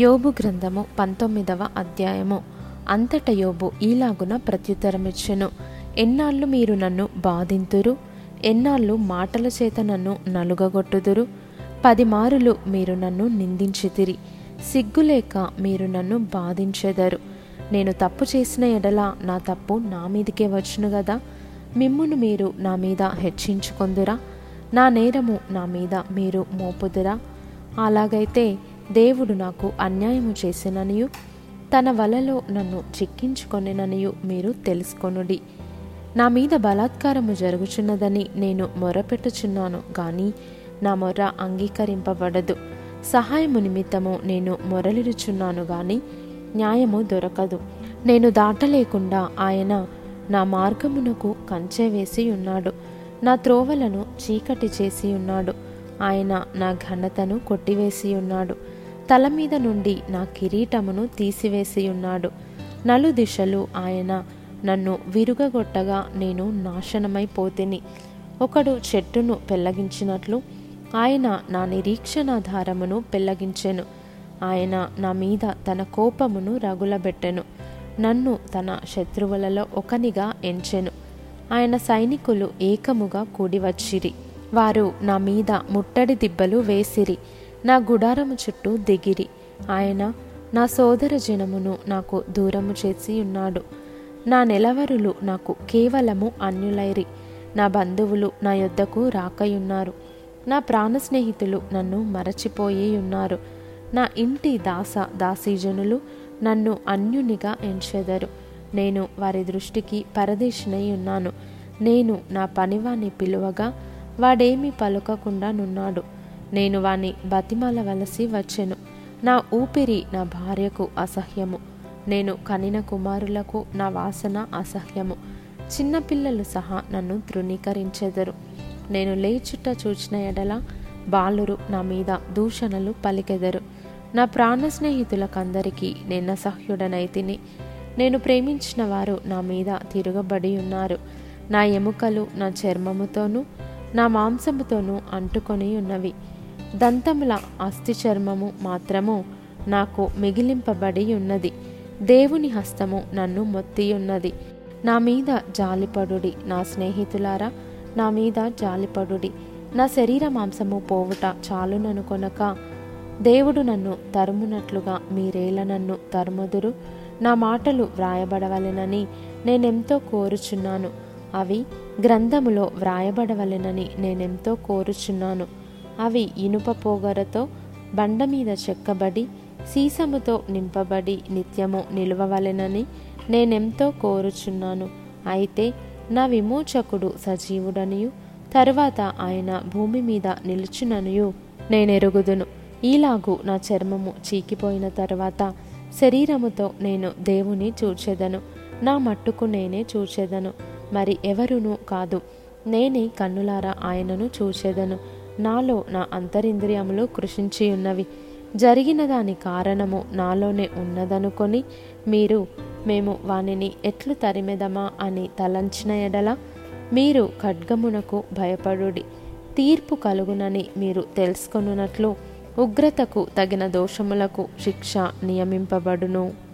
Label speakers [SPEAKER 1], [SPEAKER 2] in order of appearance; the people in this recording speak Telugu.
[SPEAKER 1] యోబు గ్రంథము పంతొమ్మిదవ అధ్యాయము. అంతట యోబు ఈలాగున ప్రత్యుత్తరమిచ్చెను. ఎన్నాళ్ళు మీరు నన్ను బాధింతురు? ఎన్నాళ్ళు మాటల చేత నన్ను నలుగగొట్టుదురు? పది మారులు మీరు నన్ను నిందించితిరి. సిగ్గులేక మీరు నన్ను బాధించెదరు. నేను తప్పు చేసిన ఎడల నా తప్పు నా మీదకే వచ్చును గదా? మిమ్మును మీరు నా మీద హెచ్చించుకొందురా? నా నేరము నా మీద మీరు మోపుదురా? అలాగైతే దేవుడు నాకు అన్యాయము చేసిననియు తన వలలో నన్ను చిక్కించుకొనిననియు మీరు తెలుసుకొనుడి. నా మీద బలాత్కారము జరుగుచున్నదని నేను మొరపెట్టుచున్నాను గాని నా మొర్ర అంగీకరింపబడదు. సహాయము నిమిత్తము నేను మొరలిడుచున్నాను గాని న్యాయము దొరకదు. నేను దాటలేకుండా ఆయన నా మార్గమునకు కంచె వేసి ఉన్నాడు. నా త్రోవలను చీకటి చేసి ఉన్నాడు. ఆయన నా ఘనతను కొట్టివేసి ఉన్నాడు. తల మీద నుండి నా కిరీటమును తీసివేసి ఉన్నాడు. నలుదిశలు ఆయన నన్ను విరుగగొట్టగా నేను నాశనమైపోతిని ఒకడు చెట్టును పెళ్ళగించినట్లు ఆయన నా నిరీక్షణాధారమును పెళ్ళగించెను ఆయన నా మీద తన కోపమును రగులబెట్టెను. నన్ను తన శత్రువులలో ఒకనిగా ఎంచెను. ఆయన సైనికులు ఏకముగా కూడివచ్చిరి. వారు నా మీద ముట్టడి దిబ్బలు వేసిరి. నా గుడారము చుట్టూ దిగిరి. ఆయన నా సోదర జనమును నాకు దూరము చేసి ఉన్నాడు. నా నెలవరులు నాకు కేవలము అన్యులైరి. నా బంధువులు నా యొద్దకు రాకయున్నారు. నా ప్రాణ స్నేహితులు నన్ను మరచిపోయి ఉన్నారు. నా ఇంటి దాస దాసీజనులు నన్ను అన్యునిగా ఎంచెదరు. నేను వారి దృష్టికి పరదేశినై ఉన్నాను. నేను నా పనివాణ్ణి పిలువగా వాడేమీ పలుకకుండా నున్నాడు. నేను వాణ్ణి బతిమాలవలసి వచ్చెను. నా ఊపిరి నా భార్యకు అసహ్యము. నేను కనిన కుమారులకు నా వాసన అసహ్యము. చిన్నపిల్లలు సహా నన్ను తృణీకరించెదరు. నేను లేచుట చూచిన ఎడల బాలురు నా మీద దూషణలు పలికెదరు. నా ప్రాణ స్నేహితులకందరికీ నేను అసహ్యుడనైతిని నేను ప్రేమించిన వారు నా మీద తిరగబడి ఉన్నారు. నా ఎముకలు నా చర్మముతోనూ నా మాంసముతోనూ అంటుకొని ఉన్నవి. దంతముల అస్థి చర్మము మాత్రము నాకు మిగిలింపబడి ఉన్నది దేవుని హస్తము నన్ను మొత్తి ఉన్నది నా మీద జాలిపడుడి నా స్నేహితులారా నా మీద జాలిపడుడి. నా శరీర మాంసము పోవుట చాలుననుకొనక దేవుడు నన్ను తరుమునట్లుగా మీరేల నన్ను తరుముదురు. నా మాటలు వ్రాయబడవలెనని నేనెంతో కోరుచున్నాను. అవి గ్రంథములో వ్రాయబడవలెనని నేనెంతో కోరుచున్నాను. అవి ఇనుప పోగరతో బండ మీద చెక్కబడి సీసముతో నింపబడి నిత్యము నిలువవలెనని నేనెంతో కోరుచున్నాను. అయితే నా విమోచకుడు సజీవుడనియు తరువాత ఆయన భూమి మీద నిలుచుననియు నేనెరుగుదును. ఈలాగు నా చర్మము చీకిపోయిన తర్వాత శరీరముతో నేను దేవుని చూచెదను. నా మట్టుకు నేనే చూచెదను. మరి ఎవరునూ కాదు. నేనే కన్నులారా ఆయనను చూచెదను. నాలో నా అంతరింద్రియములు కృషించి ఉన్నవి. జరిగిన దాని కారణము నాలోనే ఉన్నదనుకొని మీరు మేము వానిని ఎట్లు తరిమెదమా అని తలంచిన ఎడల మీరు ఖడ్గమునకు భయపడుడి. తీర్పు కలుగునని మీరు తెలుసుకొనున్నట్లు ఉగ్రతకు తగిన దోషములకు శిక్ష నియమింపబడును.